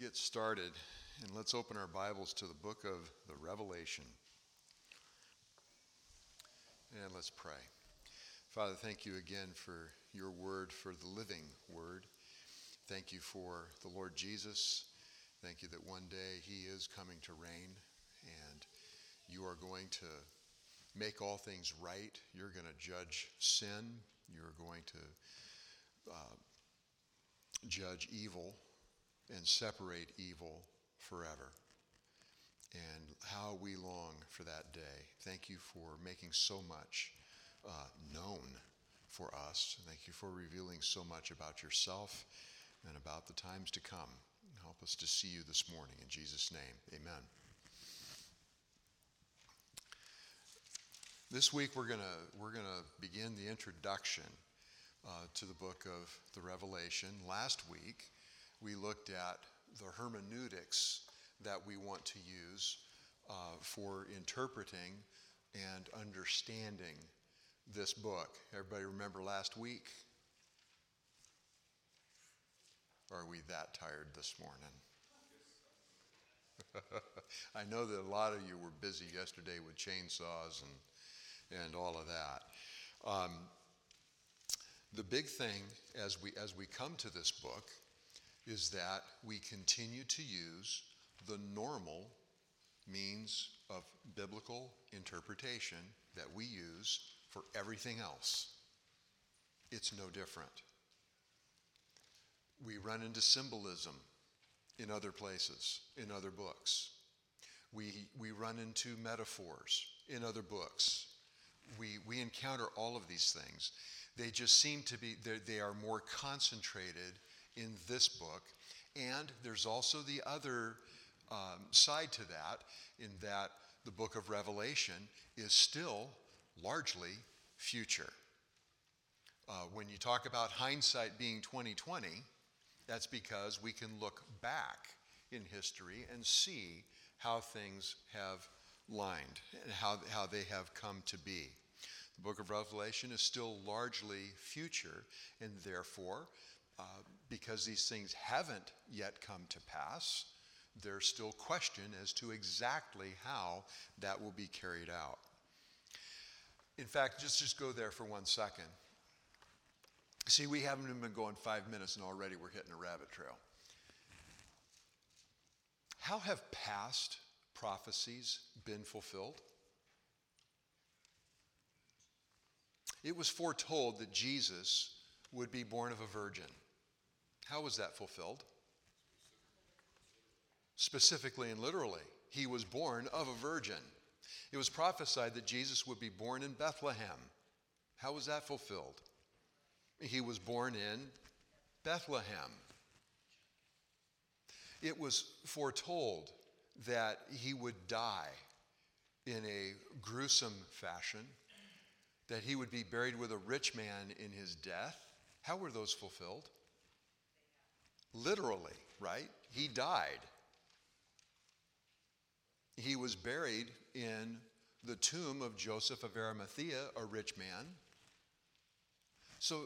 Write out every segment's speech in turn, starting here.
get started and let's open our Bibles to the book of the Revelation. And let's pray. Father, thank you again for your word, for the living word. Thank you for the Lord Jesus. Thank you that one day he is coming to reign and you are going to make all things right. You're going to judge sin. You're going to uh, judge evil and separate evil forever. And how we long for that day. Thank you for making so much uh, known for us. Thank you for revealing so much about yourself and about the times to come. Help us to see you this morning. In Jesus' name, amen. This week we're going we're gonna begin the introduction uh, to the book of the Revelation. Last week we looked at the hermeneutics that we want to use uh, for interpreting and understanding this book. Everybody remember last week? Or are we that tired this morning? I know that a lot of you were busy yesterday with chainsaws and, and all of that. Um, the big thing as we, as we come to this book is that we continue to use the normal means of biblical interpretation that we use for everything else. It's no different. We run into symbolism in other places, in other books. We, we run into metaphors in other books. We, we encounter all of these things. They just seem to be, they are more concentrated in this book. And there's also the other um, side to that, in that the book of Revelation is still largely future. Uh, when you talk about hindsight being 2020, that's because we can look back in history and see how things have lined and how, how they have come to be. The book of Revelation is still largely future, and therefore, uh, because these things haven't yet come to pass, there's still question as to exactly how that will be carried out. In fact, just, just go there for one second. See, we haven't even been going five minutes and already we're hitting a rabbit trail. How have past prophecies been fulfilled? It was foretold that Jesus would be born of a virgin. How was that fulfilled? Specifically and literally, he was born of a virgin. It was prophesied that Jesus would be born in Bethlehem. How was that fulfilled? He was born in Bethlehem. It was foretold that he would die in a gruesome fashion, that he would be buried with a rich man in his death. How were those fulfilled? Literally, right? He died. He was buried in the tomb of Joseph of Arimathea, a rich man. So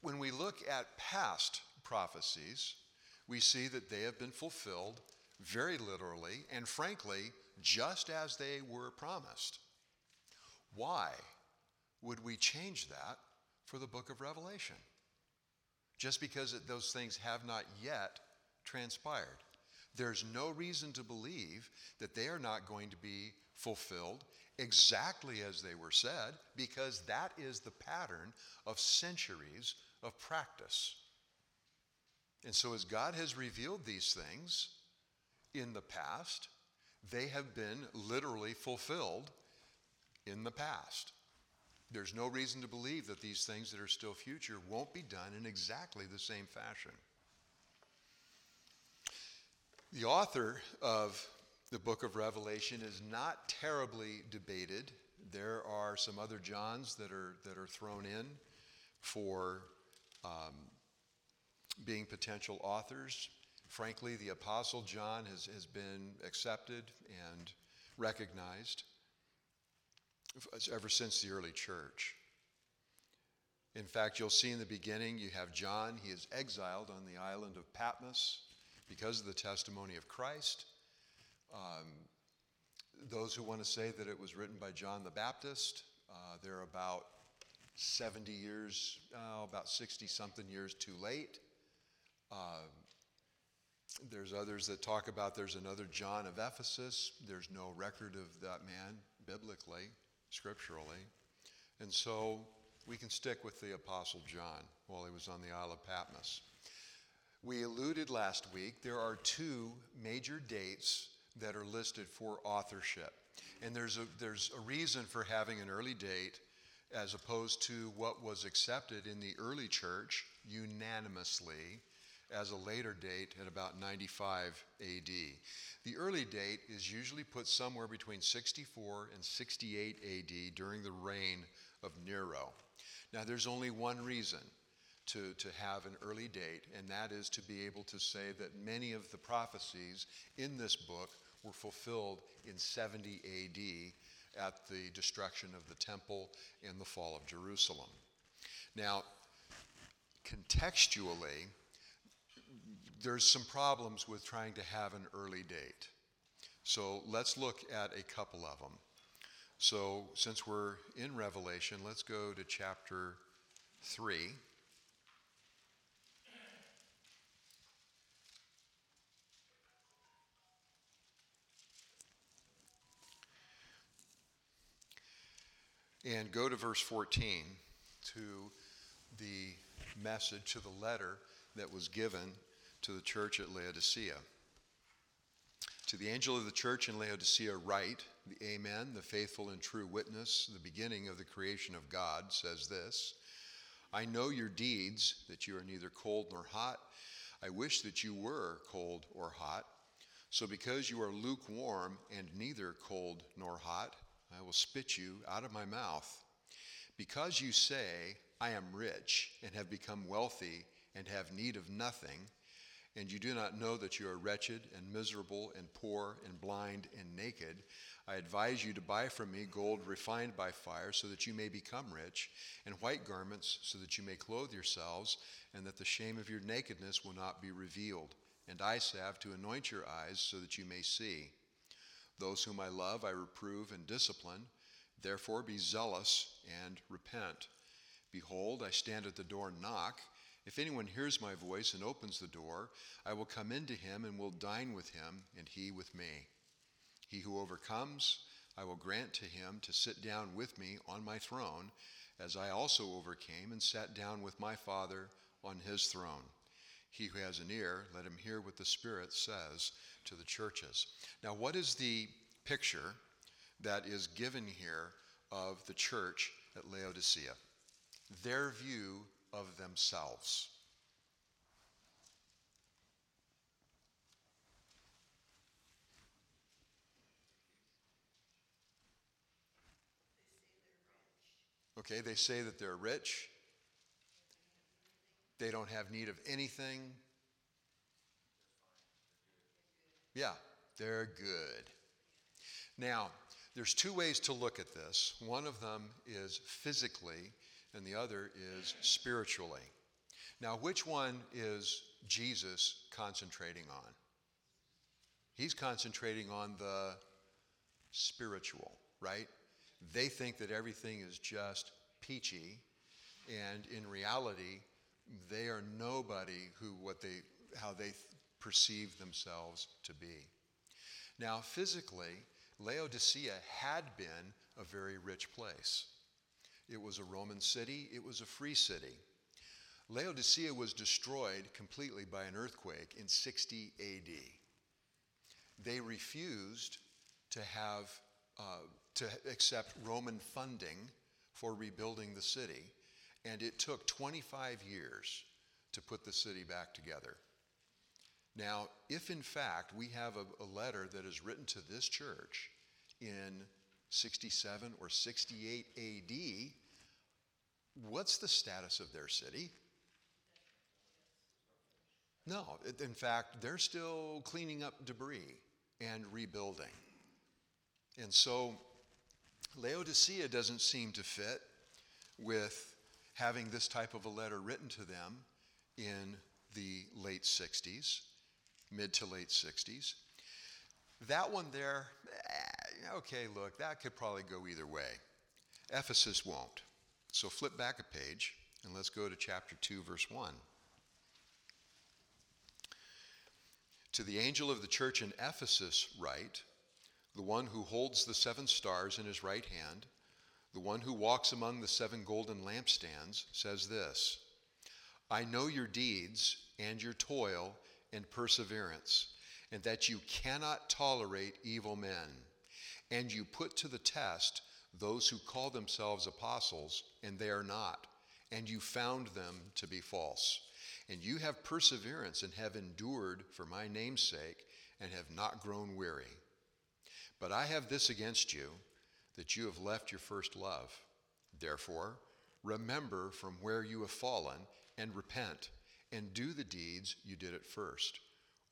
when we look at past prophecies, we see that they have been fulfilled very literally and frankly, just as they were promised. Why would we change that for the book of Revelation? Just because those things have not yet transpired. There's no reason to believe that they are not going to be fulfilled exactly as they were said, because that is the pattern of centuries of practice. And so, as God has revealed these things in the past, they have been literally fulfilled in the past. There's no reason to believe that these things that are still future won't be done in exactly the same fashion. The author of the book of Revelation is not terribly debated. There are some other Johns that are, that are thrown in for um, being potential authors. Frankly, the Apostle John has, has been accepted and recognized ever since the early church. In fact, you'll see in the beginning, you have John. He is exiled on the island of Patmos. because of the testimony of Christ. Um, those who want to say that it was written by John the Baptist, uh, they're about 70 years, uh, about 60 something years too late. Uh, there's others that talk about there's another John of Ephesus. There's no record of that man biblically, scripturally. And so we can stick with the Apostle John while he was on the Isle of Patmos. We alluded last week, there are two major dates that are listed for authorship. And there's a, there's a reason for having an early date as opposed to what was accepted in the early church unanimously as a later date at about 95 AD. The early date is usually put somewhere between 64 and 68 AD during the reign of Nero. Now, there's only one reason to, to have an early date, and that is to be able to say that many of the prophecies in this book were fulfilled in 70 AD at the destruction of the temple and the fall of Jerusalem. Now, contextually, there's some problems with trying to have an early date. So let's look at a couple of them. So, since we're in Revelation, let's go to chapter 3. And go to verse 14 to the message, to the letter that was given to the church at Laodicea. To the angel of the church in Laodicea, write the Amen, the faithful and true witness, the beginning of the creation of God, says this I know your deeds, that you are neither cold nor hot. I wish that you were cold or hot. So, because you are lukewarm and neither cold nor hot, I will spit you out of my mouth. Because you say, I am rich and have become wealthy and have need of nothing, and you do not know that you are wretched and miserable and poor and blind and naked, I advise you to buy from me gold refined by fire so that you may become rich, and white garments so that you may clothe yourselves, and that the shame of your nakedness will not be revealed, and eye salve to anoint your eyes so that you may see. Those whom I love I reprove and discipline. Therefore be zealous and repent. Behold, I stand at the door and knock. If anyone hears my voice and opens the door, I will come into him and will dine with him, and he with me. He who overcomes, I will grant to him to sit down with me on my throne, as I also overcame and sat down with my Father on his throne. He who has an ear, let him hear what the Spirit says to the churches. Now, what is the picture that is given here of the church at Laodicea? Their view of themselves. Okay, they say that they're rich. They don't have need of anything. Yeah, they're good. Now, there's two ways to look at this. One of them is physically, and the other is spiritually. Now, which one is Jesus concentrating on? He's concentrating on the spiritual, right? They think that everything is just peachy, and in reality, they are nobody who what they how they th- perceive themselves to be. Now, physically, Laodicea had been a very rich place. It was a Roman city, it was a free city. Laodicea was destroyed completely by an earthquake in 60 AD. They refused to have uh, to accept Roman funding for rebuilding the city, and it took 25 years to put the city back together. Now, if in fact we have a, a letter that is written to this church in 67 or 68 AD, what's the status of their city? No, in fact, they're still cleaning up debris and rebuilding. And so Laodicea doesn't seem to fit with having this type of a letter written to them in the late 60s. mid to late 60s. That one there, okay, look, that could probably go either way. Ephesus won't. So flip back a page and let's go to chapter 2, verse 1. To the angel of the church in Ephesus, write, the one who holds the seven stars in his right hand, the one who walks among the seven golden lampstands, says this I know your deeds and your toil and perseverance, and that you cannot tolerate evil men, and you put to the test those who call themselves apostles, and they are not, and you found them to be false. And you have perseverance and have endured for my name's sake, and have not grown weary. But I have this against you, that you have left your first love. Therefore, remember from where you have fallen, and repent, and do the deeds you did at first.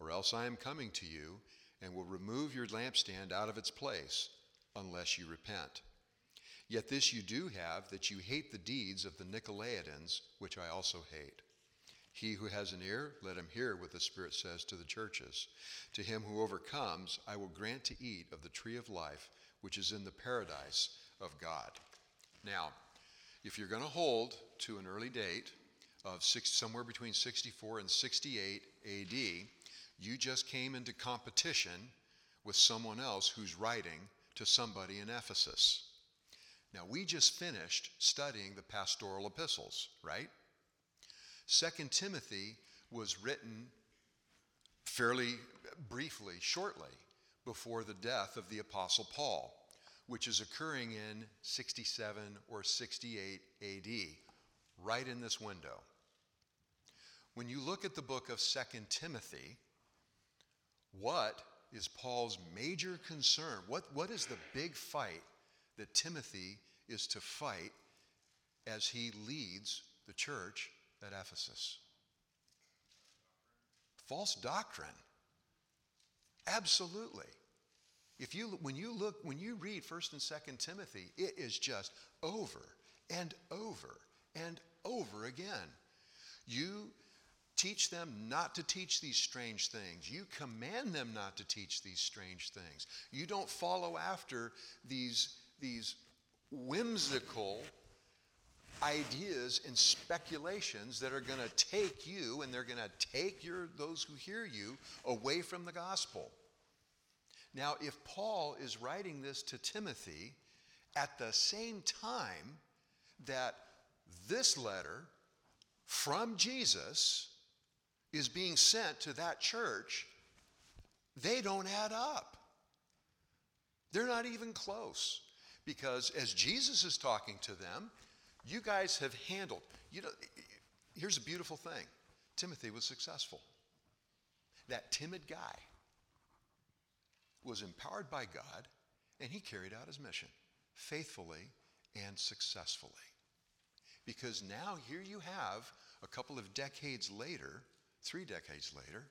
Or else I am coming to you, and will remove your lampstand out of its place, unless you repent. Yet this you do have, that you hate the deeds of the Nicolaitans, which I also hate. He who has an ear, let him hear what the Spirit says to the churches. To him who overcomes, I will grant to eat of the tree of life, which is in the paradise of God. Now, if you're going to hold to an early date of six, somewhere between 64 and 68 AD, you just came into competition with someone else who's writing to somebody in Ephesus. Now, we just finished studying the pastoral epistles, right? Second Timothy was written fairly briefly, shortly, before the death of the Apostle Paul, which is occurring in 67 or 68 AD, right in this window. When you look at the book of Second Timothy, what is Paul's major concern? What, what is the big fight that Timothy is to fight as he leads the church at Ephesus. False doctrine. Absolutely. If you when you look when you read 1st and 2nd Timothy, it is just over and over and over again. You teach them not to teach these strange things. You command them not to teach these strange things. You don't follow after these these whimsical ideas and speculations that are going to take you and they're going to take your those who hear you away from the gospel. Now, if Paul is writing this to Timothy at the same time that this letter from Jesus is being sent to that church, they don't add up. They're not even close. Because as Jesus is talking to them, you guys have handled, you know, here's a beautiful thing Timothy was successful. That timid guy was empowered by God and he carried out his mission faithfully and successfully. Because now here you have, a couple of decades later, three decades later,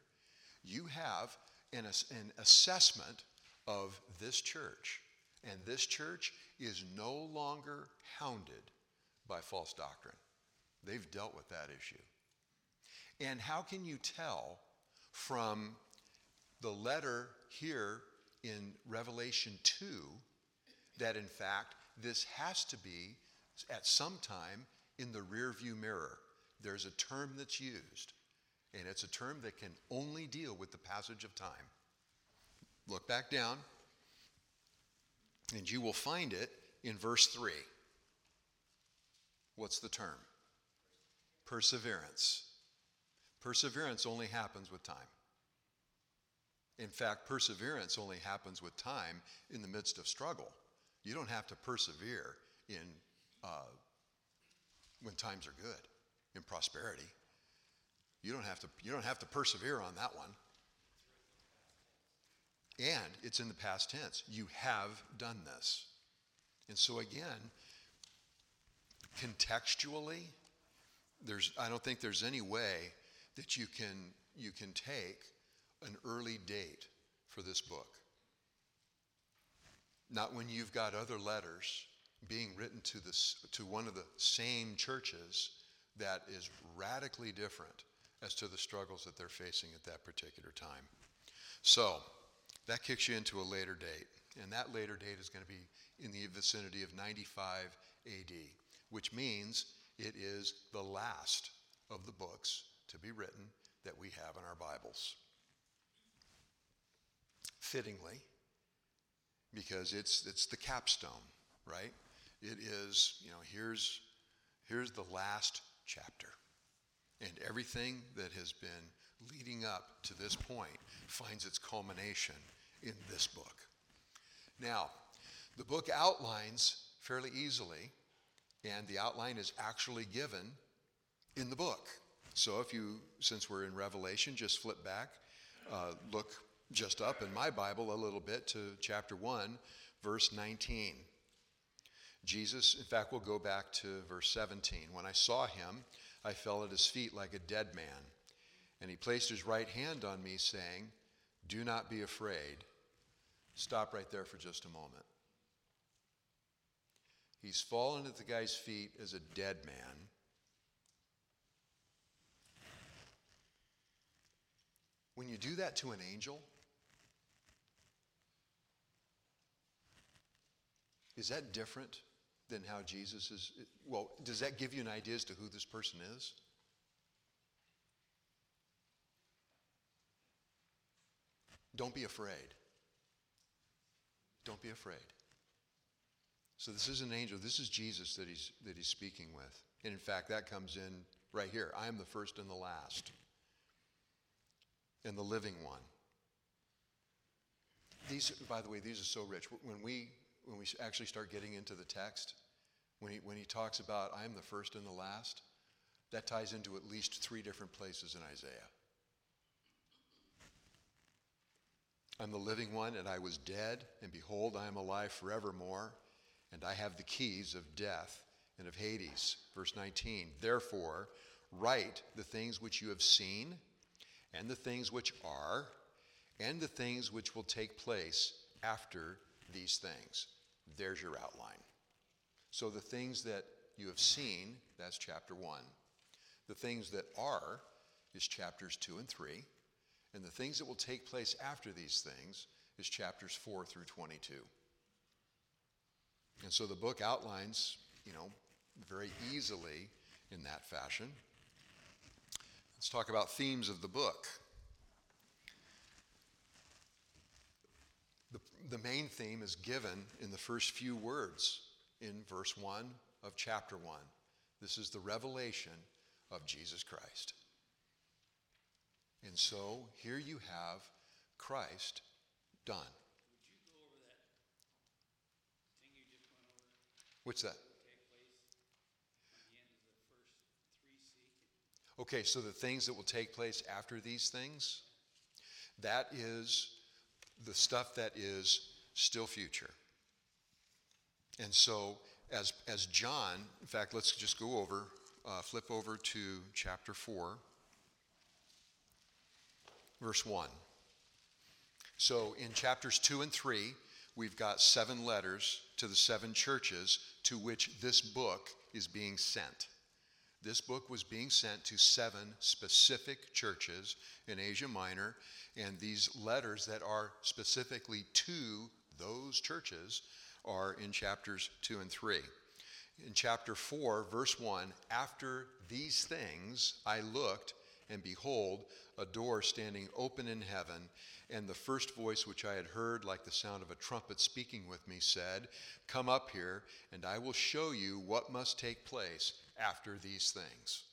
you have an, an assessment of this church. And this church is no longer hounded by false doctrine. They've dealt with that issue. And how can you tell from the letter here in Revelation 2 that in fact this has to be at some time in the rearview mirror? There's a term that's used, and it's a term that can only deal with the passage of time. Look back down, and you will find it in verse 3. What's the term? Perseverance. Perseverance only happens with time. In fact, perseverance only happens with time in the midst of struggle. You don't have to persevere in uh, when times are good, in prosperity. You don't have to. You don't have to persevere on that one. And it's in the past tense. You have done this. And so again, contextually, there's I don't think there's any way that you can you can take an early date for this book. Not when you've got other letters being written to this to one of the same churches that is radically different as to the struggles that they're facing at that particular time. So, that kicks you into a later date. And that later date is going to be in the vicinity of 95 AD, which means it is the last of the books to be written that we have in our Bibles. Fittingly, because it's, it's the capstone, right? It is, you know, here's, here's the last chapter. And everything that has been leading up to this point finds its culmination in this book. Now, the book outlines fairly easily, and the outline is actually given in the book. So if you, since we're in Revelation, just flip back, uh, look just up in my Bible a little bit to chapter 1, verse 19. Jesus, in fact, we'll go back to verse 17. When I saw him, I fell at his feet like a dead man. And he placed his right hand on me, saying, Do not be afraid. Stop right there for just a moment. He's fallen at the guy's feet as a dead man. When you do that to an angel, is that different than how Jesus is? Well, does that give you an idea as to who this person is? Don't be afraid. Don't be afraid. So this is an angel. This is Jesus that he's that he's speaking with. And in fact, that comes in right here. I am the first and the last. And the living one. These, by the way, these are so rich. When we when we actually start getting into the text, when he, when he talks about I am the first and the last, that ties into at least three different places in Isaiah. I'm the living one, and I was dead, and behold, I am alive forevermore, and I have the keys of death and of Hades. Verse 19 Therefore, write the things which you have seen, and the things which are, and the things which will take place after these things. There's your outline. So the things that you have seen, that's chapter 1. The things that are is chapters 2 and 3. And the things that will take place after these things is chapters 4 through 22. And so the book outlines, you know, very easily in that fashion. Let's talk about themes of the book. The, the main theme is given in the first few words in verse 1 of chapter 1. This is the revelation of Jesus Christ. And so here you have Christ done. What's that? Okay, so the things that will take place after these things, that is the stuff that is still future. And so, as, as John, in fact, let's just go over, uh, flip over to chapter 4, verse 1. So, in chapters 2 and 3, we've got seven letters to the seven churches to which this book is being sent. This book was being sent to seven specific churches in Asia Minor, and these letters that are specifically to those churches are in chapters 2 and 3. In chapter 4, verse 1, after these things I looked, and behold, a door standing open in heaven, and the first voice which I had heard, like the sound of a trumpet speaking with me, said, Come up here, and I will show you what must take place after these things.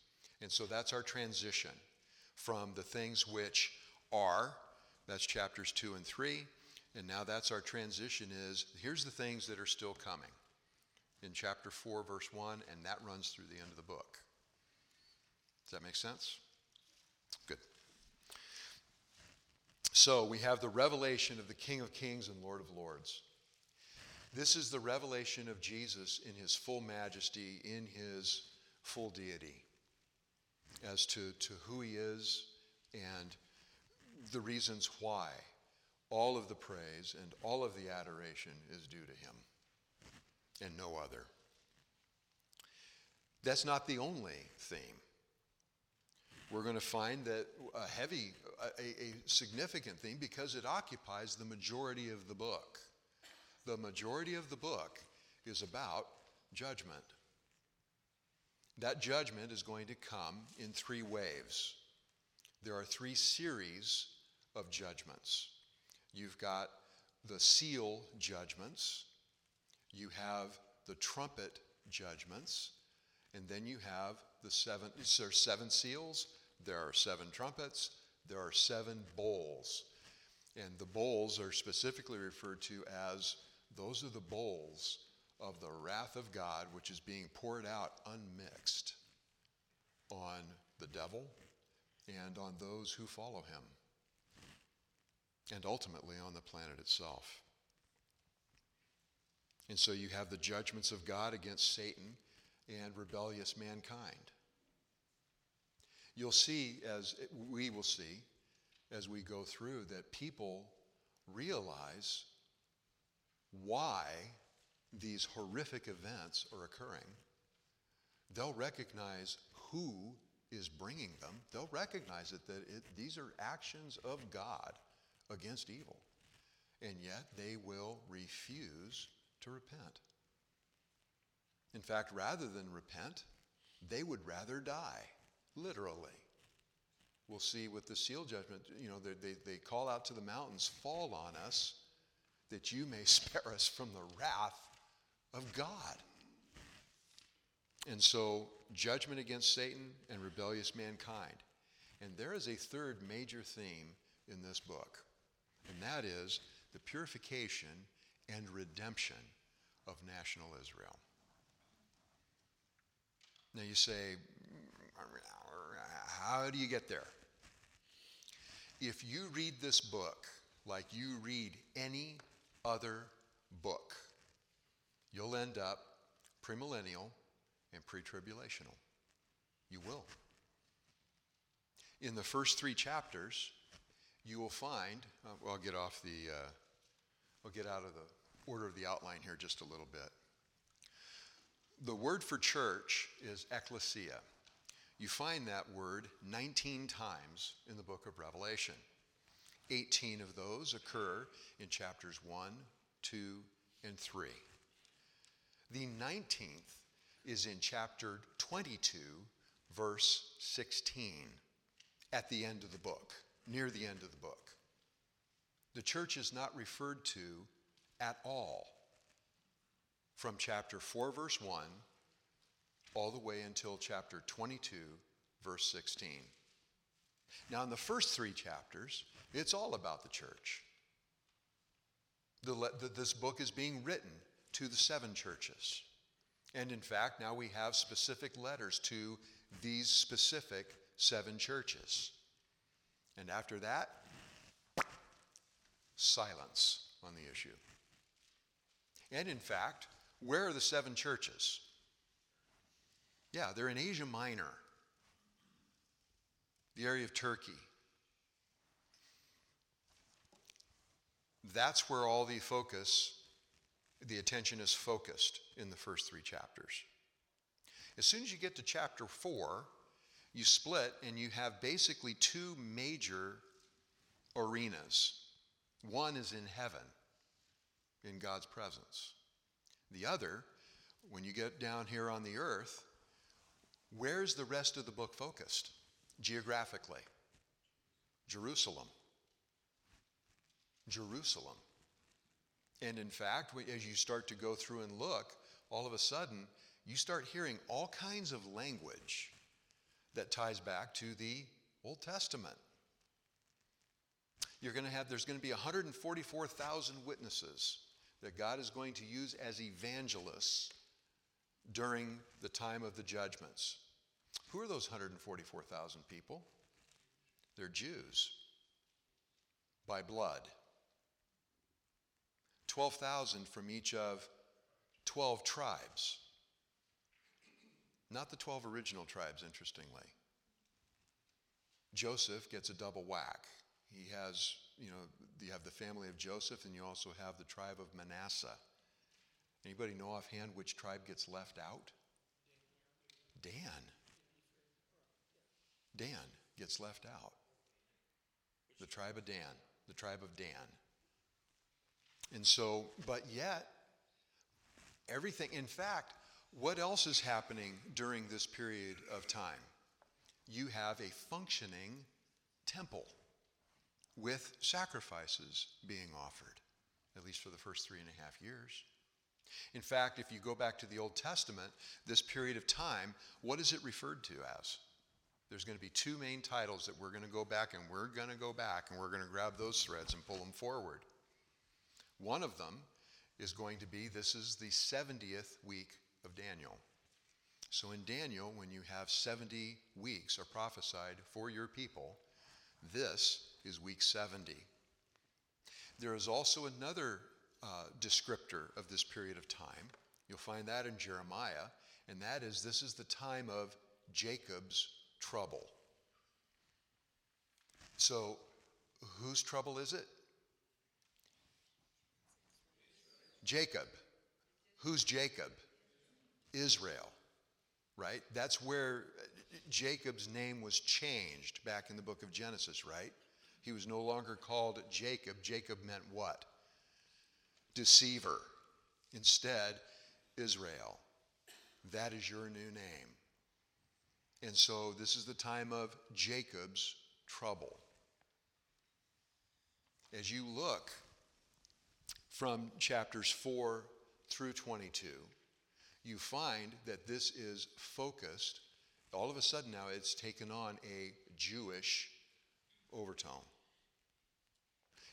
And so that's our transition from the things which are, that's chapters 2 and 3, and now that's our transition is here's the things that are still coming in chapter 4 verse 1 and that runs through the end of the book. Does that make sense? Good. So we have the revelation of the King of Kings and Lord of Lords. This is the revelation of Jesus in his full majesty, in his full deity, as to, to who he is and the reasons why all of the praise and all of the adoration is due to him and no other. That's not the only theme. we're going to find that a heavy, a, a significant theme because it occupies the majority of the book. The majority of the book is about judgment. That judgment is going to come in three waves. There are three series of judgments. You've got the seal judgments, you have the trumpet judgments, and then you have the seven, there are seven seals, there are seven trumpets, there are seven bowls. And the bowls are specifically referred to as those are the bowls of the wrath of God, which is being poured out unmixed on the devil and on those who follow him, and ultimately on the planet itself. And so you have the judgments of God against Satan and rebellious mankind. You'll see, as we will see as we go through, that people realize why these horrific events are occurring. They'll recognize who is bringing them. They'll recognize it, that it, these are actions of God against evil. And yet they will refuse to repent. In fact, rather than repent, they would rather die, literally. We'll see with the seal judgment, you know, they, they call out to the mountains, fall on us, that you may spare us from the wrath of God. And so, judgment against Satan and rebellious mankind. And there is a third major theme in this book, and that is the purification and redemption of national Israel. Now you say, how do you get there? If you read this book like you read any other book, you'll end up premillennial and pre tribulational. You will. In the first three chapters, you will find, uh, well, I'll get off the, uh, I'll get out of the order of the outline here just a little bit. The word for church is ecclesia. You find that word 19 times in the book of Revelation. 18 of those occur in chapters 1, 2, and 3. The 19th is in chapter 22, verse 16, at the end of the book, near the end of the book. The church is not referred to at all from chapter 4, verse 1, all the way until chapter 22, verse 16. Now, in the first three chapters, it's all about the church. The, the, this book is being written to the seven churches. And in fact, now we have specific letters to these specific seven churches. And after that, silence on the issue. And in fact, where are the seven churches? Yeah, they're in Asia Minor, the area of Turkey. That's where all the focus, the attention is focused in the first three chapters. As soon as you get to chapter four, you split and you have basically two major arenas. One is in heaven, in God's presence. The other, when you get down here on the earth, where's the rest of the book focused geographically? Jerusalem. Jerusalem. And in fact, as you start to go through and look, all of a sudden, you start hearing all kinds of language that ties back to the Old Testament. You're going to have, there's going to be 144,000 witnesses that God is going to use as evangelists during the time of the judgments. Who are those 144,000 people? They're Jews by blood. 12,000 from each of 12 tribes. Not the 12 original tribes, interestingly. Joseph gets a double whack. He has, you know, you have the family of Joseph and you also have the tribe of Manasseh. Anybody know offhand which tribe gets left out? Dan. Dan. gets left out. The tribe of Dan, the tribe of Dan. And so, but yet, everything, in fact, what else is happening during this period of time? You have a functioning temple with sacrifices being offered, at least for the first three and a half years. In fact, if you go back to the Old Testament, this period of time, what is it referred to as? There's going to be two main titles that we're going to go back and we're going to go back and we're going to grab those threads and pull them forward. One of them is going to be this is the 70th week of Daniel. So in Daniel, when you have 70 weeks are prophesied for your people, this is week 70. There is also another uh, descriptor of this period of time. You'll find that in Jeremiah, and that is this is the time of Jacob's trouble. So, whose trouble is it? Jacob. Who's Jacob? Israel, right? That's where uh, Jacob's name was changed back in the book of Genesis, right? He was no longer called Jacob. Jacob meant what? Deceiver. Instead, Israel. That is your new name. And so this is the time of Jacob's trouble. As you look from chapters 4 through 22, you find that this is focused. All of a sudden now it's taken on a Jewish overtone.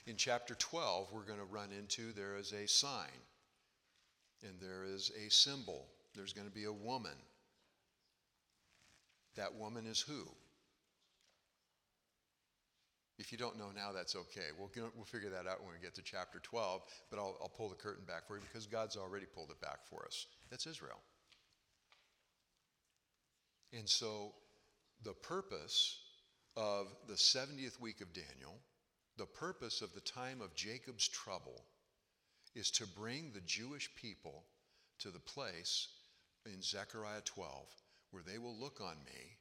In chapter 12, we're going to run into there is a sign and there is a symbol. There's going to be a woman. That woman is who? If you don't know now, that's okay. We'll, we'll figure that out when we get to chapter 12, but I'll, I'll pull the curtain back for you because God's already pulled it back for us. That's Israel. And so, the purpose of the 70th week of Daniel, the purpose of the time of Jacob's trouble, is to bring the Jewish people to the place in Zechariah 12 where they will look on me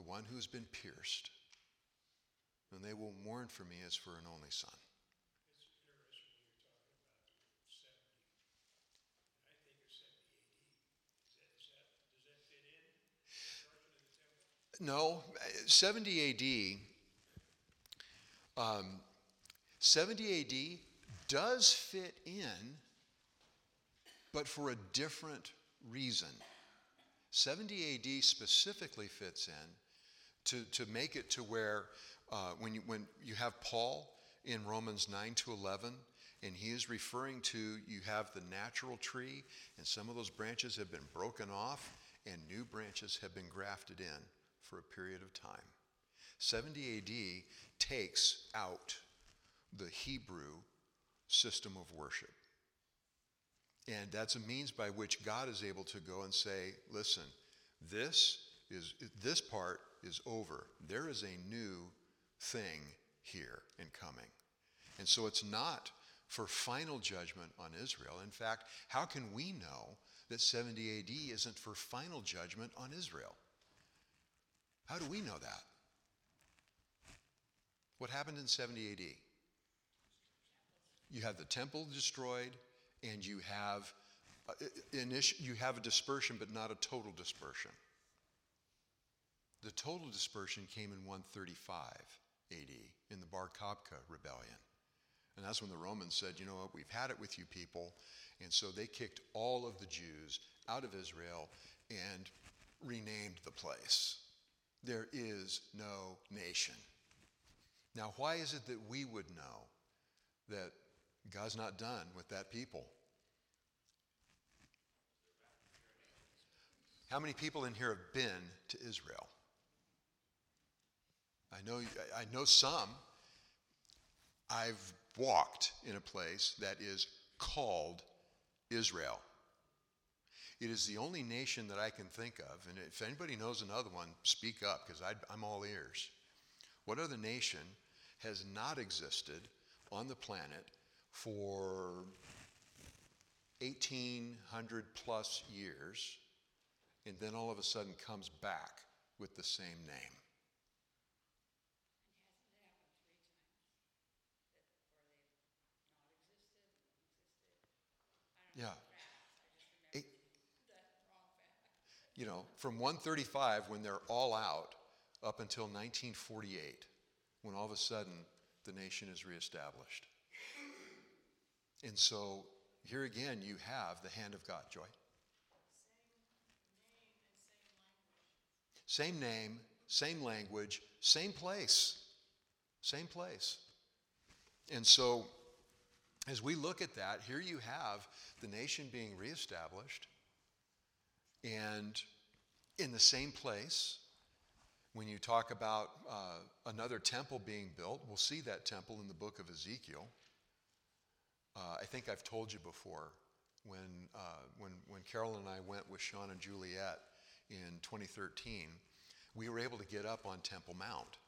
the one who's been pierced, and they will mourn for me as for an only son. No, 70 AD. Um, 70 AD does fit in, but for a different reason. 70 AD specifically fits in to, to make it to where uh, when, you, when you have Paul in Romans 9 to 11, and he is referring to you have the natural tree, and some of those branches have been broken off, and new branches have been grafted in for a period of time. 70 AD takes out the Hebrew system of worship. And that's a means by which God is able to go and say, listen, this is this part is over. There is a new thing here and coming. And so it's not for final judgment on Israel. In fact, how can we know that 70 AD isn't for final judgment on Israel? How do we know that? What happened in 70 AD? You have the temple destroyed, and you have, uh, you have a dispersion, but not a total dispersion. The total dispersion came in 135 AD in the Bar Kokhba rebellion. And that's when the Romans said, you know what, we've had it with you people. And so they kicked all of the Jews out of Israel and renamed the place. There is no nation. Now, why is it that we would know that God's not done with that people? How many people in here have been to Israel? I know, I know some. I've walked in a place that is called Israel. It is the only nation that I can think of, and if anybody knows another one, speak up because I'm all ears. What other nation has not existed on the planet for 1800 plus years and then all of a sudden comes back with the same name. Yeah. It, you know, from 135, when they're all out, up until 1948, when all of a sudden the nation is reestablished. And so here again, you have the hand of God. Joy? Same name, same language, same place. Same place. And so, as we look at that, here you have the nation being reestablished and in the same place. When you talk about uh, another temple being built, we'll see that temple in the book of Ezekiel. Uh, I think I've told you before when, uh, when, when Carol and I went with Sean and Juliet in 2013, we were able to get up on Temple Mount.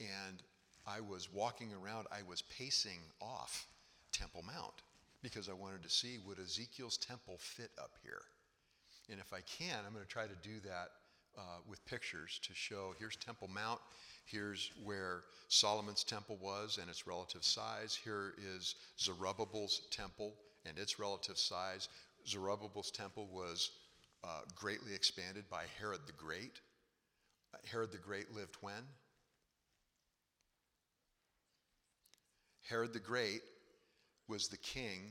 And I was walking around, I was pacing off Temple Mount because I wanted to see would Ezekiel's temple fit up here. And if I can, I'm going to try to do that uh, with pictures to show here's Temple Mount, here's where Solomon's temple was and its relative size. Here is Zerubbabel's temple and its relative size. Zerubbabel's temple was uh, greatly expanded by Herod the Great. Uh, Herod the Great lived when? Herod the Great was the king.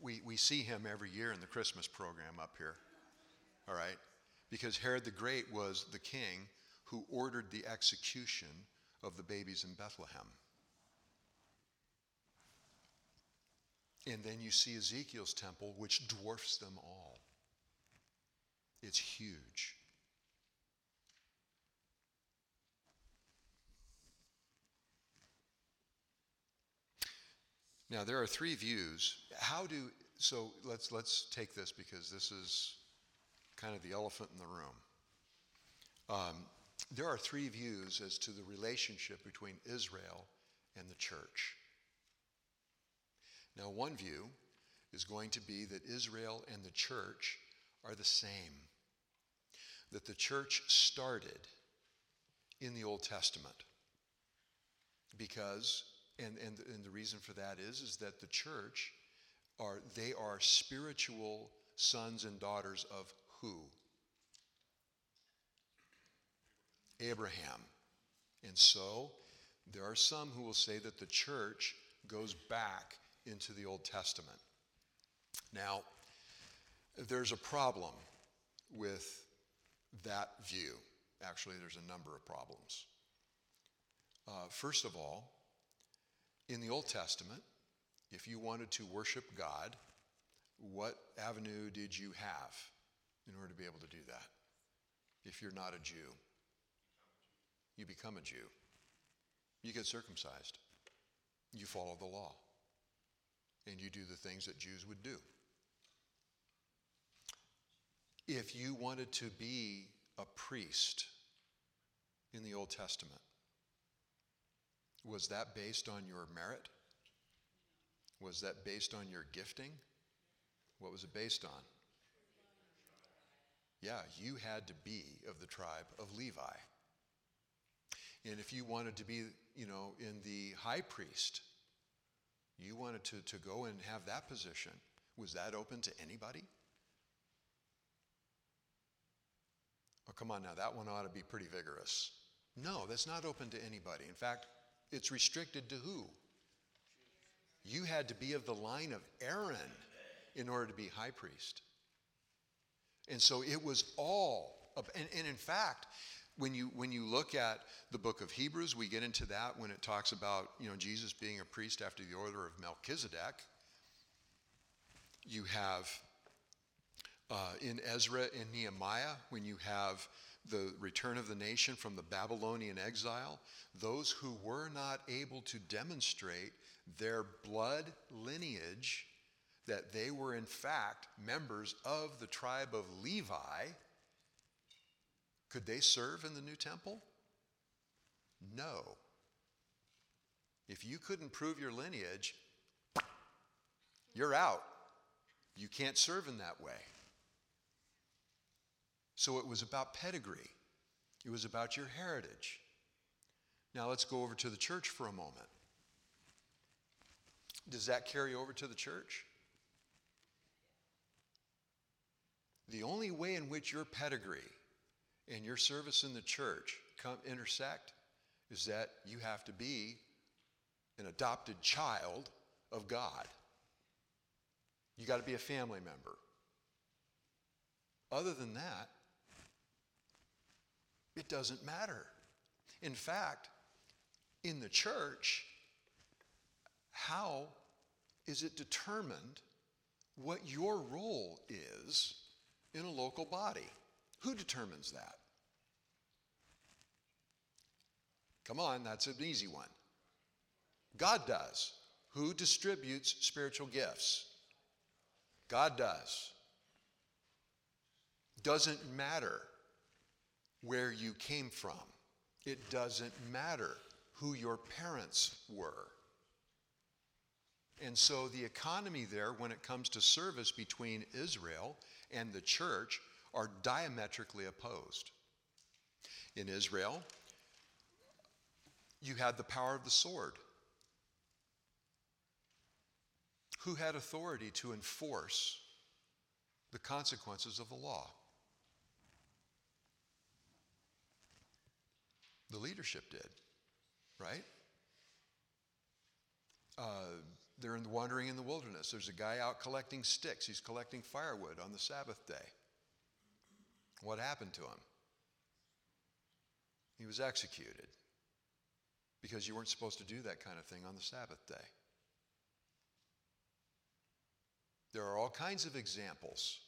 We, we see him every year in the Christmas program up here. All right? Because Herod the Great was the king who ordered the execution of the babies in Bethlehem. And then you see Ezekiel's temple, which dwarfs them all. It's huge. Now there are three views. How do so let's let's take this because this is kind of the elephant in the room. Um, there are three views as to the relationship between Israel and the church. Now, one view is going to be that Israel and the church are the same, that the church started in the Old Testament because and, and, and the reason for that is, is that the church are, they are spiritual sons and daughters of who? Abraham. And so there are some who will say that the church goes back into the Old Testament. Now, there's a problem with that view. Actually, there's a number of problems. Uh, first of all, in the Old Testament, if you wanted to worship God, what avenue did you have in order to be able to do that? If you're not a Jew, you become a Jew. You get circumcised. You follow the law. And you do the things that Jews would do. If you wanted to be a priest in the Old Testament, was that based on your merit? Was that based on your gifting? What was it based on? Yeah, you had to be of the tribe of Levi. And if you wanted to be, you know, in the high priest, you wanted to, to go and have that position. Was that open to anybody? Oh, come on now, that one ought to be pretty vigorous. No, that's not open to anybody. In fact, it's restricted to who? You had to be of the line of Aaron in order to be high priest. And so it was all, of, and, and in fact, when you, when you look at the book of Hebrews, we get into that when it talks about you know, Jesus being a priest after the order of Melchizedek. You have uh, in Ezra and Nehemiah, when you have the return of the nation from the Babylonian exile, those who were not able to demonstrate their blood lineage, that they were in fact members of the tribe of Levi, could they serve in the new temple? No. If you couldn't prove your lineage, you're out. You can't serve in that way. So it was about pedigree, it was about your heritage. Now let's go over to the church for a moment. Does that carry over to the church? The only way in which your pedigree and your service in the church come intersect is that you have to be an adopted child of God. You got to be a family member. Other than that, it doesn't matter. In fact, in the church, how is it determined what your role is in a local body? Who determines that? Come on, that's an easy one. God does. Who distributes spiritual gifts? God does. Doesn't matter where you came from. It doesn't matter who your parents were. And so the economy there, when it comes to service between Israel and the church, are diametrically opposed. In Israel, you had the power of the sword. Who had authority to enforce the consequences of the law? The leadership did, right? Uh, they're in wandering in the wilderness. There's a guy out collecting sticks. He's collecting firewood on the Sabbath day. What happened to him? He was executed because you weren't supposed to do that kind of thing on the Sabbath day. There are all kinds of examples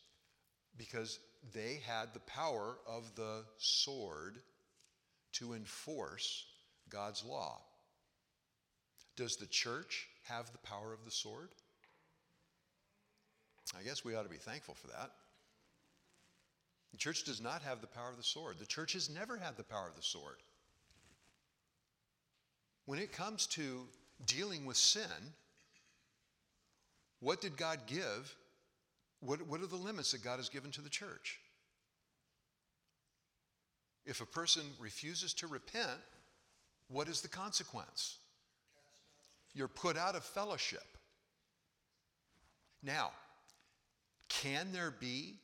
because they had the power of the sword to enforce God's law. Does the church have the power of the sword? I guess we ought to be thankful for that. The church does not have the power of the sword. The church has never had the power of the sword. When it comes to dealing with sin, what did God give? What, what are the limits that God has given to the church? If a person refuses to repent, what is the consequence? You're put out of fellowship. Now, can there be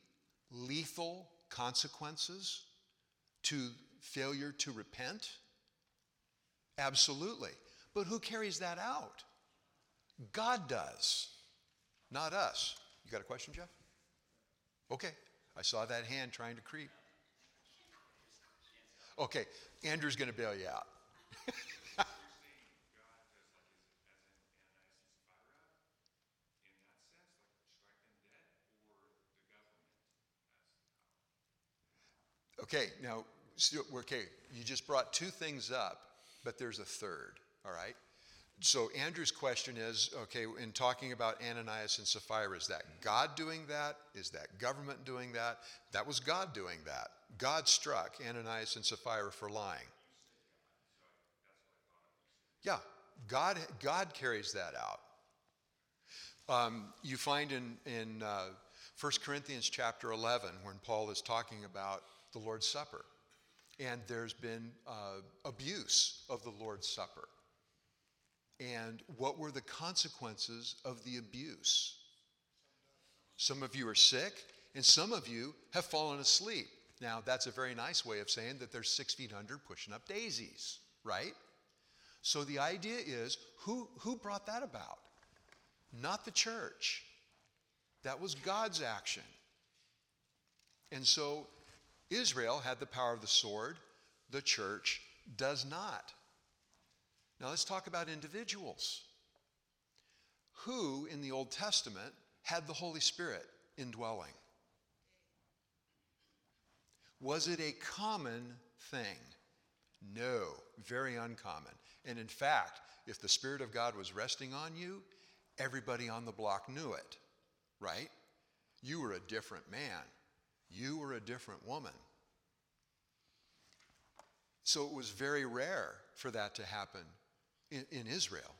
lethal consequences to failure to repent? Absolutely. But who carries that out? God does, not us. You got a question, Jeff? Okay. I saw that hand trying to creep. Okay, Andrew's going to bail you out. Okay, now, okay, you just brought two things up, but there's a third, all right? So Andrew's question is, okay, in talking about Ananias and Sapphira, is that God doing that? Is that government doing that? That was God doing that. God struck Ananias and Sapphira for lying. Yeah, God, God carries that out. Um, you find in, in uh, 1 Corinthians chapter 11, when Paul is talking about the Lord's Supper. And there's been uh, abuse of the Lord's Supper. And what were the consequences of the abuse? Some of you are sick, and some of you have fallen asleep. Now, that's a very nice way of saying that there's six feet under pushing up daisies, right? So the idea is who, who brought that about? Not the church. That was God's action. And so Israel had the power of the sword, the church does not. Now let's talk about individuals. Who in the Old Testament had the Holy Spirit indwelling? Was it a common thing? No, very uncommon. And in fact, if the Spirit of God was resting on you, everybody on the block knew it, right? You were a different man. You were a different woman. So it was very rare for that to happen in, in Israel.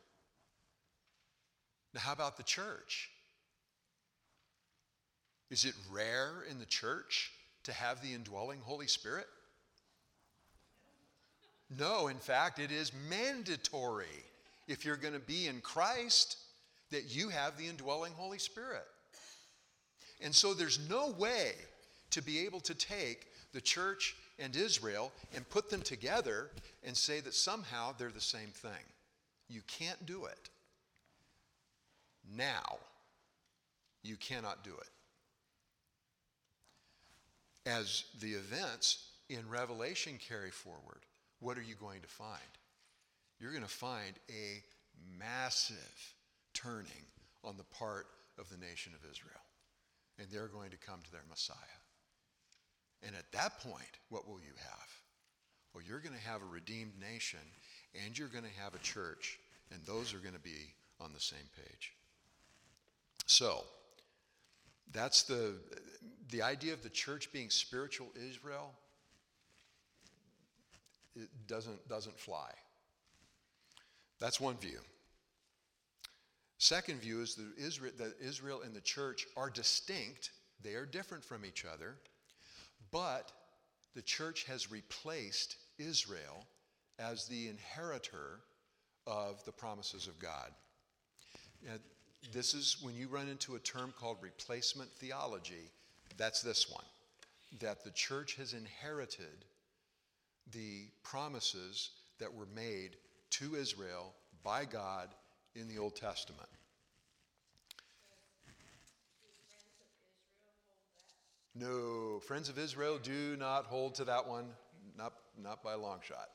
Now, how about the church? Is it rare in the church to have the indwelling Holy Spirit? No, in fact, it is mandatory if you're going to be in Christ that you have the indwelling Holy Spirit. And so there's no way to be able to take the church and Israel and put them together and say that somehow they're the same thing. You can't do it. Now, you cannot do it. As the events in Revelation carry forward, what are you going to find? You're going to find a massive turning on the part of the nation of Israel. And they're going to come to their Messiah. And at that point, what will you have? Well, you're going to have a redeemed nation and you're going to have a church, and those are going to be on the same page. So, that's the, the idea of the church being spiritual Israel. It doesn't, doesn't fly. That's one view. Second view is that Israel, that Israel and the church are distinct, they are different from each other, but the church has replaced Israel as the inheritor of the promises of God. Now, this is when you run into a term called replacement theology, that's this one that the church has inherited the promises that were made to Israel by God in the Old Testament. No, Friends of Israel do not hold to that one, not, not by a long shot.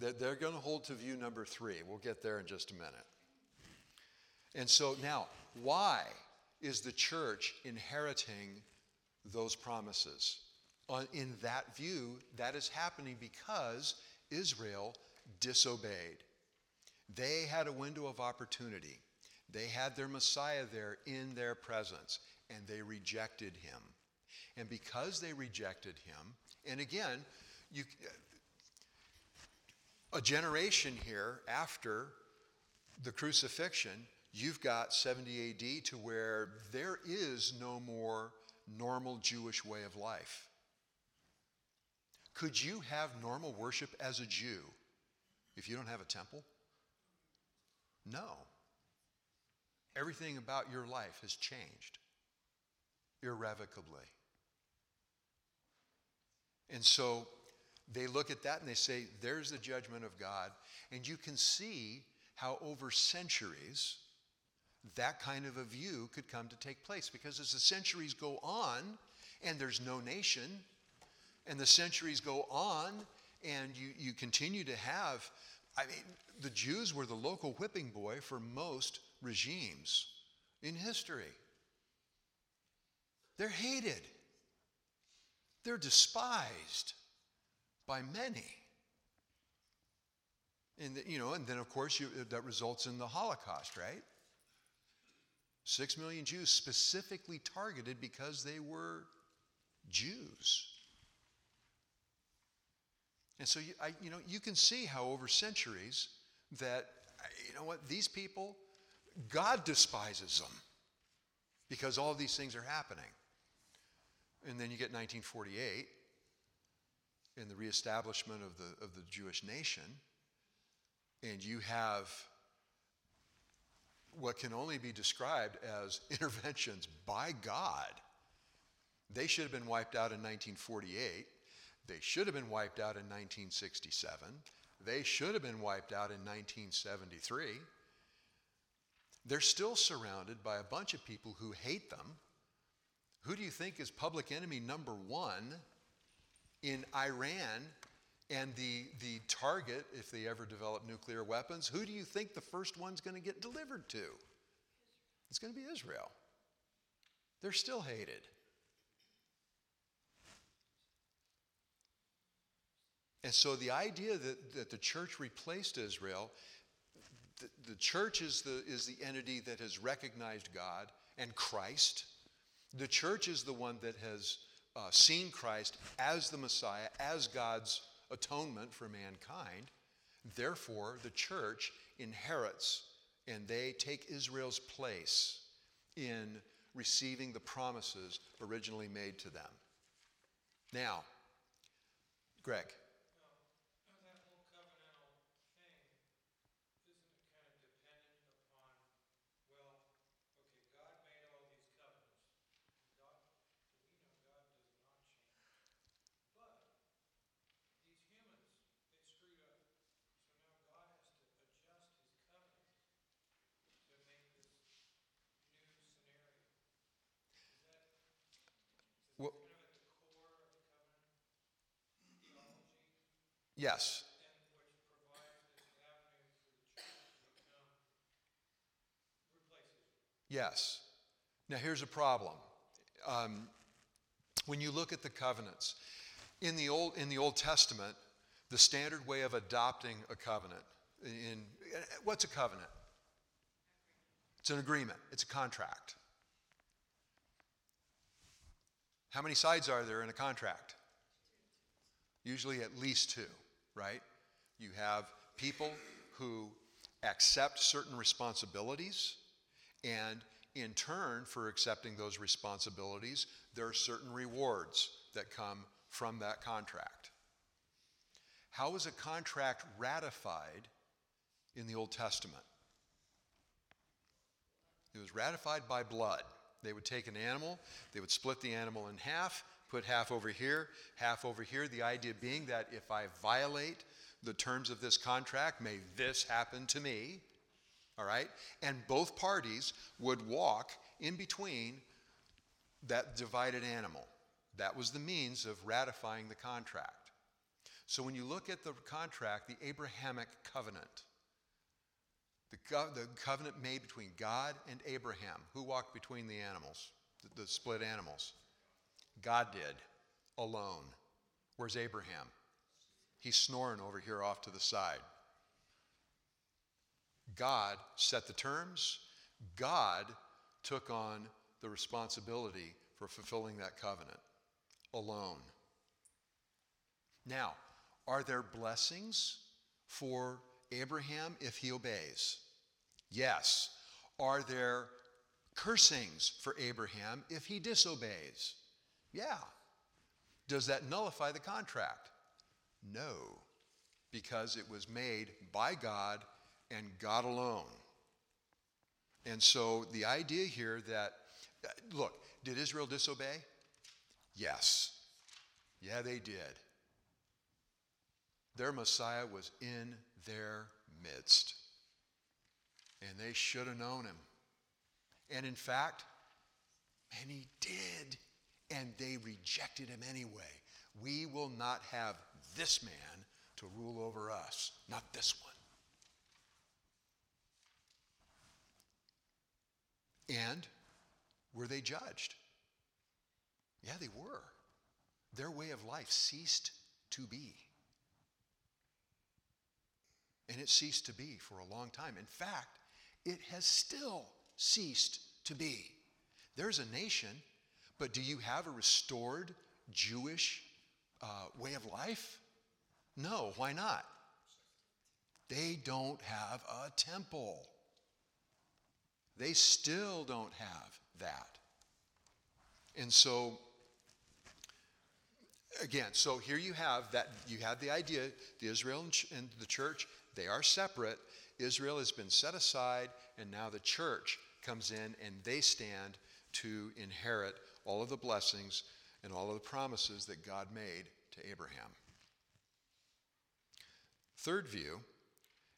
They're, going to hold to view number three. We'll get there in just a minute. And so now, why is the church inheriting those promises? in that view, that is happening because Israel disobeyed. They had a window of opportunity. They had their Messiah there in their presence and they rejected him. And because they rejected him, and again, you, a generation here after the crucifixion, you've got 70 AD to where there is no more normal Jewish way of life. Could you have normal worship as a Jew if you don't have a temple? No. Everything about your life has changed irrevocably. And so they look at that and they say, there's the judgment of God. And you can see how over centuries that kind of a view could come to take place. Because as the centuries go on and there's no nation, and the centuries go on and you, you continue to have, I mean, the Jews were the local whipping boy for most regimes in history. They're hated. They're despised by many. And, you know, and then, of course, you, that results in the Holocaust, right? Six million Jews specifically targeted because they were Jews. And so, you, I, you know, you can see how over centuries that, you know what, these people, God despises them because all these things are happening. And then you get 1948 and the reestablishment of the, of the Jewish nation, and you have what can only be described as interventions by God. They should have been wiped out in 1948. They should have been wiped out in 1967. They should have been wiped out in 1973. They're still surrounded by a bunch of people who hate them who do you think is public enemy number one in Iran and the, the target, if they ever develop nuclear weapons? Who do you think the first one's going to get delivered to? It's going to be Israel. They're still hated. And so the idea that, that the church replaced Israel, the, the church is the, is the entity that has recognized God and Christ the church is the one that has uh, seen Christ as the Messiah, as God's atonement for mankind. Therefore, the church inherits and they take Israel's place in receiving the promises originally made to them. Now, Greg. Yes. Yes. Now here's a problem. Um, when you look at the covenants, in the Old, in the Old Testament, the standard way of adopting a covenant, in, what's a covenant? It's an agreement, it's a contract. How many sides are there in a contract? Usually at least two right? You have people who accept certain responsibilities, and in turn, for accepting those responsibilities, there are certain rewards that come from that contract. How is a contract ratified in the Old Testament? It was ratified by blood. They would take an animal, they would split the animal in half, put half over here, half over here. The idea being that if I violate the terms of this contract, may this happen to me. All right? And both parties would walk in between that divided animal. That was the means of ratifying the contract. So when you look at the contract, the Abrahamic covenant, the, co- the covenant made between God and Abraham, who walked between the animals, the, the split animals? God did alone. Where's Abraham? He's snoring over here off to the side. God set the terms. God took on the responsibility for fulfilling that covenant alone. Now, are there blessings for Abraham if he obeys? Yes. Are there cursings for Abraham if he disobeys? Yeah. Does that nullify the contract? No, because it was made by God and God alone. And so the idea here that, look, did Israel disobey? Yes. Yeah, they did. Their Messiah was in their midst. And they should have known him. And in fact, he did and they rejected him anyway. We will not have this man to rule over us, not this one. And were they judged? Yeah, they were. Their way of life ceased to be. And it ceased to be for a long time. In fact, it has still ceased to be. There's a nation but do you have a restored Jewish uh, way of life? No, why not? They don't have a temple. They still don't have that. And so, again, so here you have that, you have the idea, the Israel and the church, they are separate. Israel has been set aside, and now the church comes in and they stand to inherit all of the blessings and all of the promises that God made to Abraham. Third view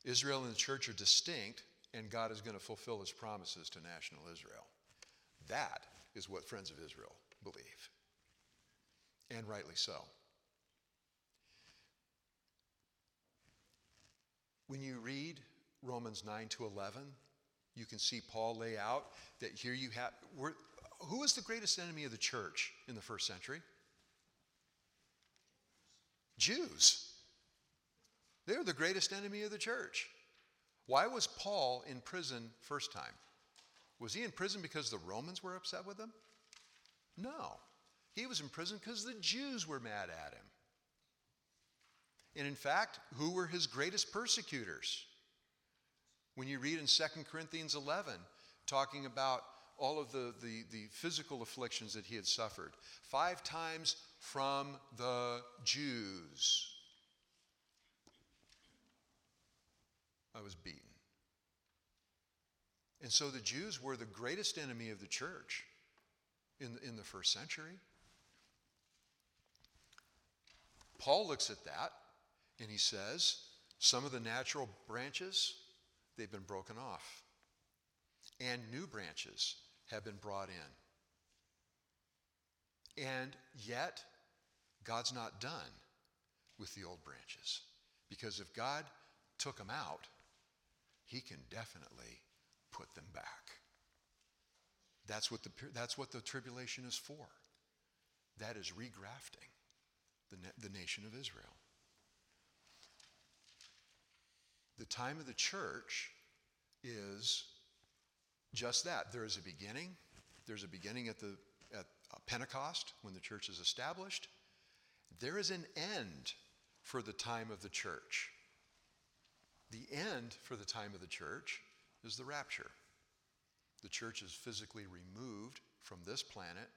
Israel and the church are distinct, and God is going to fulfill his promises to national Israel. That is what Friends of Israel believe, and rightly so. When you read Romans 9 to 11, you can see Paul lay out that here you have, who was the greatest enemy of the church in the first century? Jews. They were the greatest enemy of the church. Why was Paul in prison first time? Was he in prison because the Romans were upset with him? No. He was in prison because the Jews were mad at him. And in fact, who were his greatest persecutors? When you read in 2 Corinthians 11, talking about all of the, the, the physical afflictions that he had suffered. Five times from the Jews. I was beaten. And so the Jews were the greatest enemy of the church in, in the first century. Paul looks at that and he says, some of the natural branches, they've been broken off. And new branches have been brought in. And yet, God's not done with the old branches. Because if God took them out, he can definitely put them back. That's what the, that's what the tribulation is for. That is regrafting the, the nation of Israel. The time of the church is just that. There is a beginning. There's a beginning at the at Pentecost when the church is established. There is an end for the time of the church. The end for the time of the church is the rapture. The church is physically removed from this planet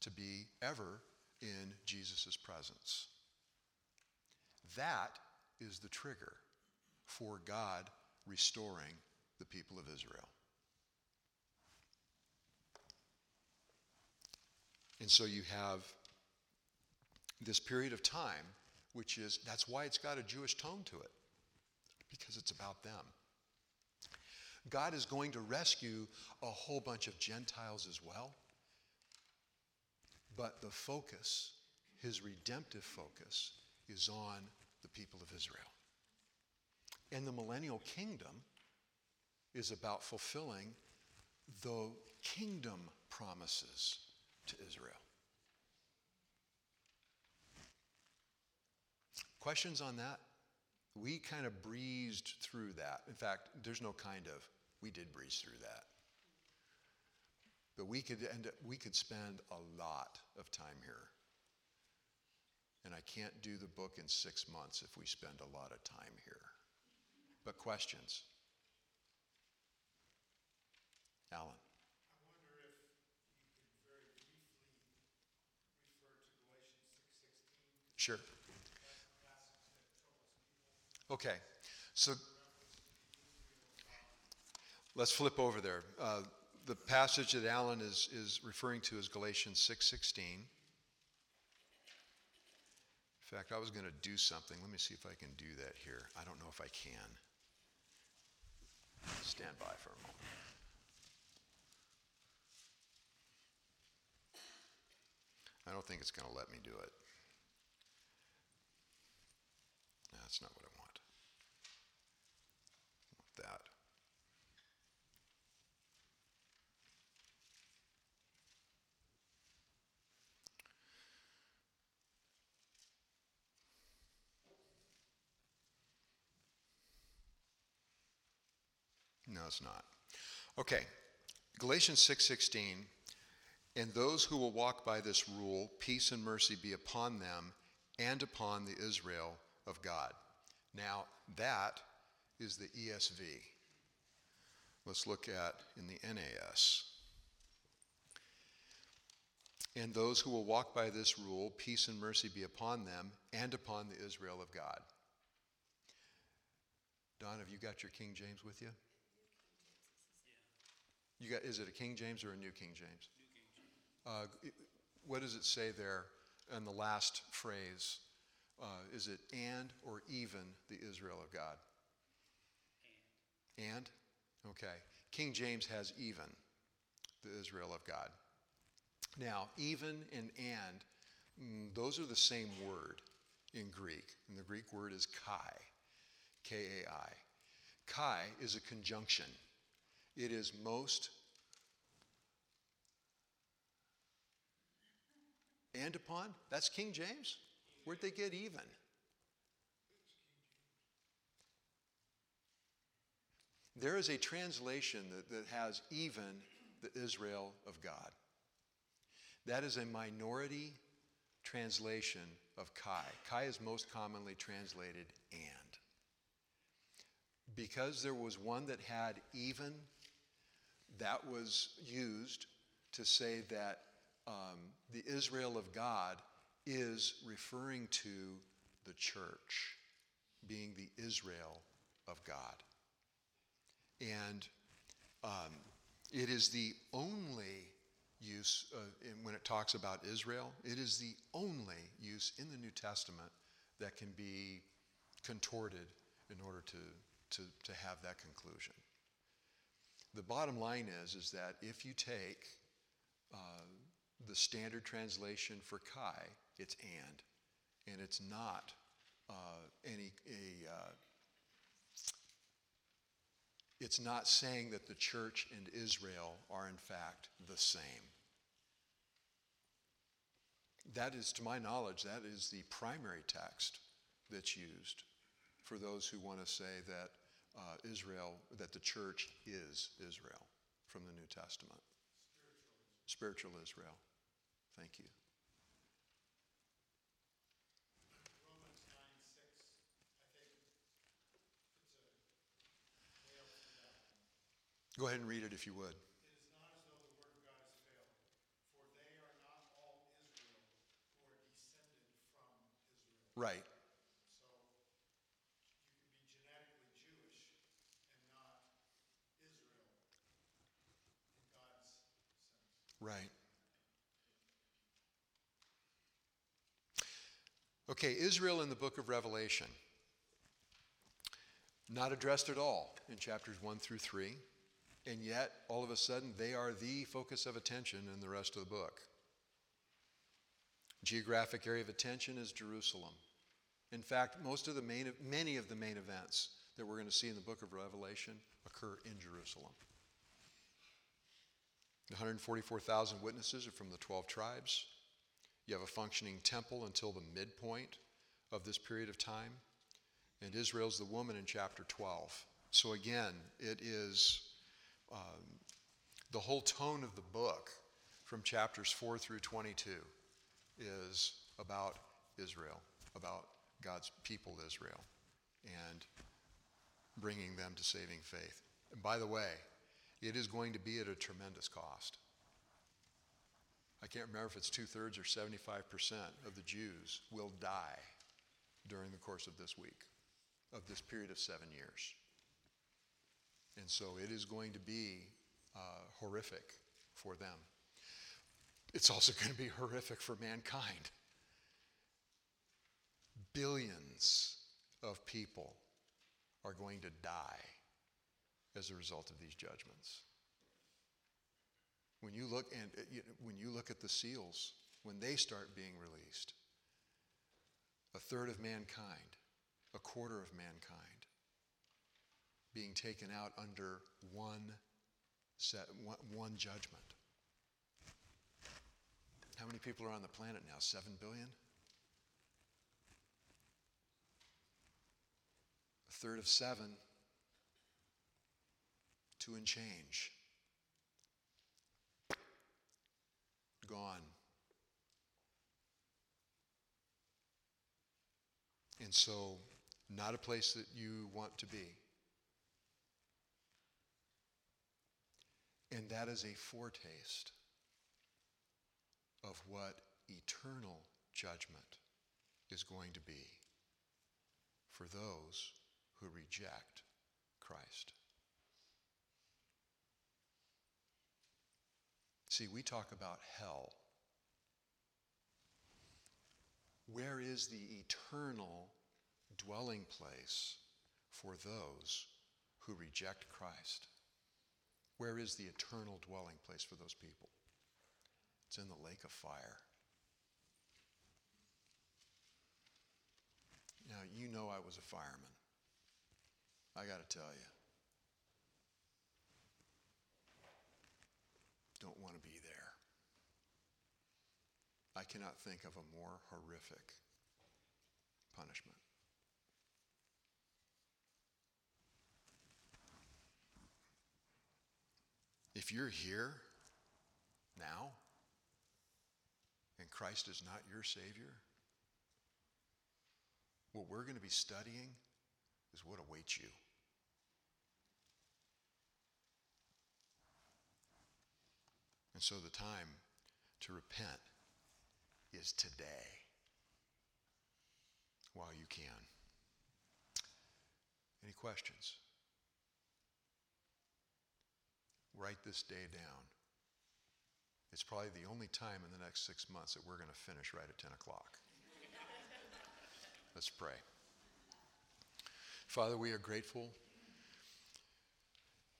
to be ever in Jesus' presence. That is the trigger for God restoring the people of Israel. And so you have this period of time, which is, that's why it's got a Jewish tone to it, because it's about them. God is going to rescue a whole bunch of Gentiles as well. But the focus, his redemptive focus, is on the people of Israel. And the millennial kingdom is about fulfilling the kingdom promises to Israel. Questions on that? We kind of breezed through that. In fact, there's no kind of, we did breeze through that. But we could end up, we could spend a lot of time here. And I can't do the book in six months if we spend a lot of time here. But questions? Alan. Sure. Okay, so let's flip over there. Uh, the passage that Alan is, is referring to is Galatians 6.16. In fact, I was going to do something. Let me see if I can do that here. I don't know if I can. Stand by for a moment. I don't think it's going to let me do it. That's not what I want. I want that. No, it's not. Okay. Galatians 6:16 and those who will walk by this rule peace and mercy be upon them and upon the Israel of God. Now, that is the ESV. Let's look at in the NAS. And those who will walk by this rule, peace and mercy be upon them and upon the Israel of God. Don, have you got your King James with you? You got, is it a King James or a New King James? New King James. Uh, what does it say there in the last phrase? Uh, is it and or even the Israel of God? And. And? Okay. King James has even, the Israel of God. Now, even and and, mm, those are the same word in Greek. And the Greek word is kai, K A I. Kai is a conjunction. It is most and upon. That's King James. Where'd they get even? There is a translation that, that has even the Israel of God. That is a minority translation of Kai. Kai is most commonly translated and. Because there was one that had even, that was used to say that um, the Israel of God is referring to the church being the Israel of God. And um, it is the only use, uh, when it talks about Israel, it is the only use in the New Testament that can be contorted in order to, to, to have that conclusion. The bottom line is, is that if you take the standard translation for Kai, it's and, and it's not uh, any a. Uh, it's not saying that the church and Israel are in fact the same. That is, to my knowledge, that is the primary text that's used for those who want to say that uh, Israel, that the church is Israel from the New Testament. Spiritual, Spiritual Israel. Thank you. Go ahead and read it if you would. Right. So you can be genetically Jewish and not Israel in God's sense. Right. Okay, Israel in the book of Revelation. Not addressed at all in chapters 1 through 3, and yet all of a sudden they are the focus of attention in the rest of the book. Geographic area of attention is Jerusalem. In fact, most of the main, many of the main events that we're going to see in the book of Revelation occur in Jerusalem. 144,000 witnesses are from the 12 tribes. You have a functioning temple until the midpoint of this period of time. And Israel's the woman in chapter 12. So again, it is um, the whole tone of the book from chapters 4 through 22 is about Israel, about God's people, Israel, and bringing them to saving faith. And by the way, it is going to be at a tremendous cost. I can't remember if it's two thirds or 75% of the Jews will die during the course of this week, of this period of seven years. And so it is going to be uh, horrific for them. It's also going to be horrific for mankind billions of people are going to die as a result of these judgments. When you look and uh, when you look at the seals, when they start being released, a third of mankind, a quarter of mankind, being taken out under one set, one, one judgment. How many people are on the planet now? Seven billion? A third of seven, two and change. Gone. And so, not a place that you want to be. And that is a foretaste of what eternal judgment is going to be for those who reject Christ. See, we talk about hell. Where is the eternal dwelling place for those who reject Christ? Where is the eternal dwelling place for those people? It's in the lake of fire. Now, you know I was a fireman. I got to tell you, don't want to be there. I cannot think of a more horrific punishment. If you're here now and Christ is not your Savior, what we're going to be studying is what awaits you. And so the time to repent is today. while you can. Any questions? Write this day down. It's probably the only time in the next six months that we're going to finish right at 10 o'clock. Let's pray. Father, we are grateful.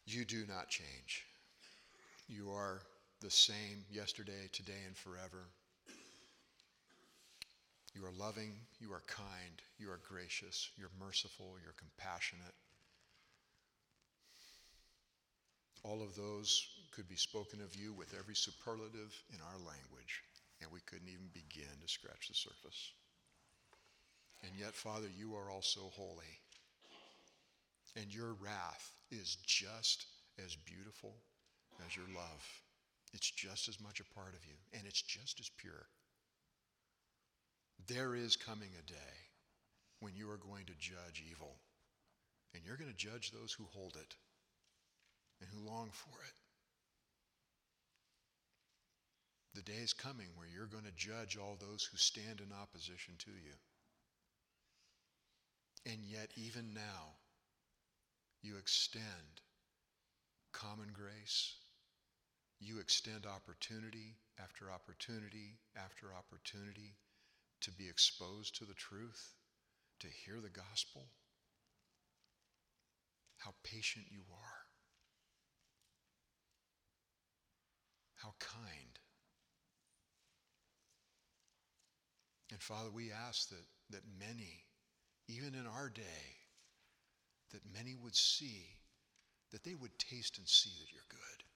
You do not change. You are the same yesterday, today, and forever. You are loving, you are kind, you are gracious, you're merciful, you're compassionate. All of those could be spoken of you with every superlative in our language, and we couldn't even begin to scratch the surface. And yet, Father, you are also holy. And your wrath is just as beautiful as your love. It's just as much a part of you, and it's just as pure. There is coming a day when you are going to judge evil, and you're going to judge those who hold it and who long for it. The day is coming where you're going to judge all those who stand in opposition to you. And yet, even now, you extend common grace. You extend opportunity after opportunity after opportunity to be exposed to the truth, to hear the gospel. How patient you are. How kind. And Father, we ask that, that many, even in our day, that many would see, that they would taste and see that you're good.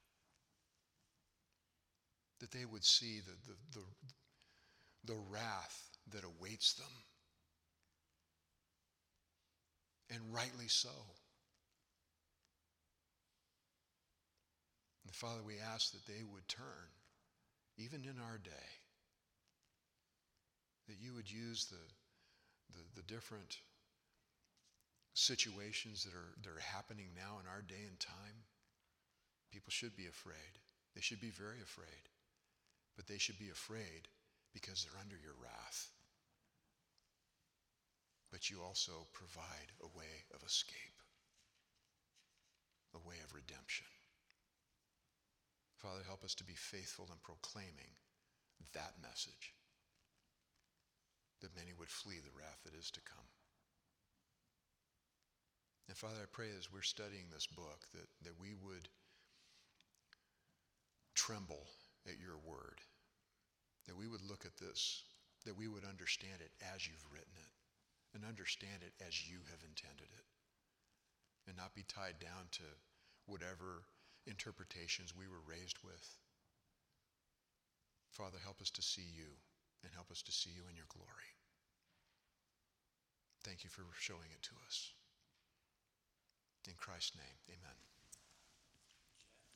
That they would see the, the, the, the wrath that awaits them. And rightly so. And Father, we ask that they would turn, even in our day, that you would use the, the, the different situations that are, that are happening now in our day and time. People should be afraid. They should be very afraid. But they should be afraid because they're under your wrath. But you also provide a way of escape, a way of redemption. Father, help us to be faithful in proclaiming that message, that many would flee the wrath that is to come. And Father, I pray as we're studying this book that, that we would tremble at your word, that we would look at this, that we would understand it as you've written it, and understand it as you have intended it, and not be tied down to whatever interpretations we were raised with. Father, help us to see you and help us to see you in your glory. Thank you for showing it to us. In Christ's name, amen.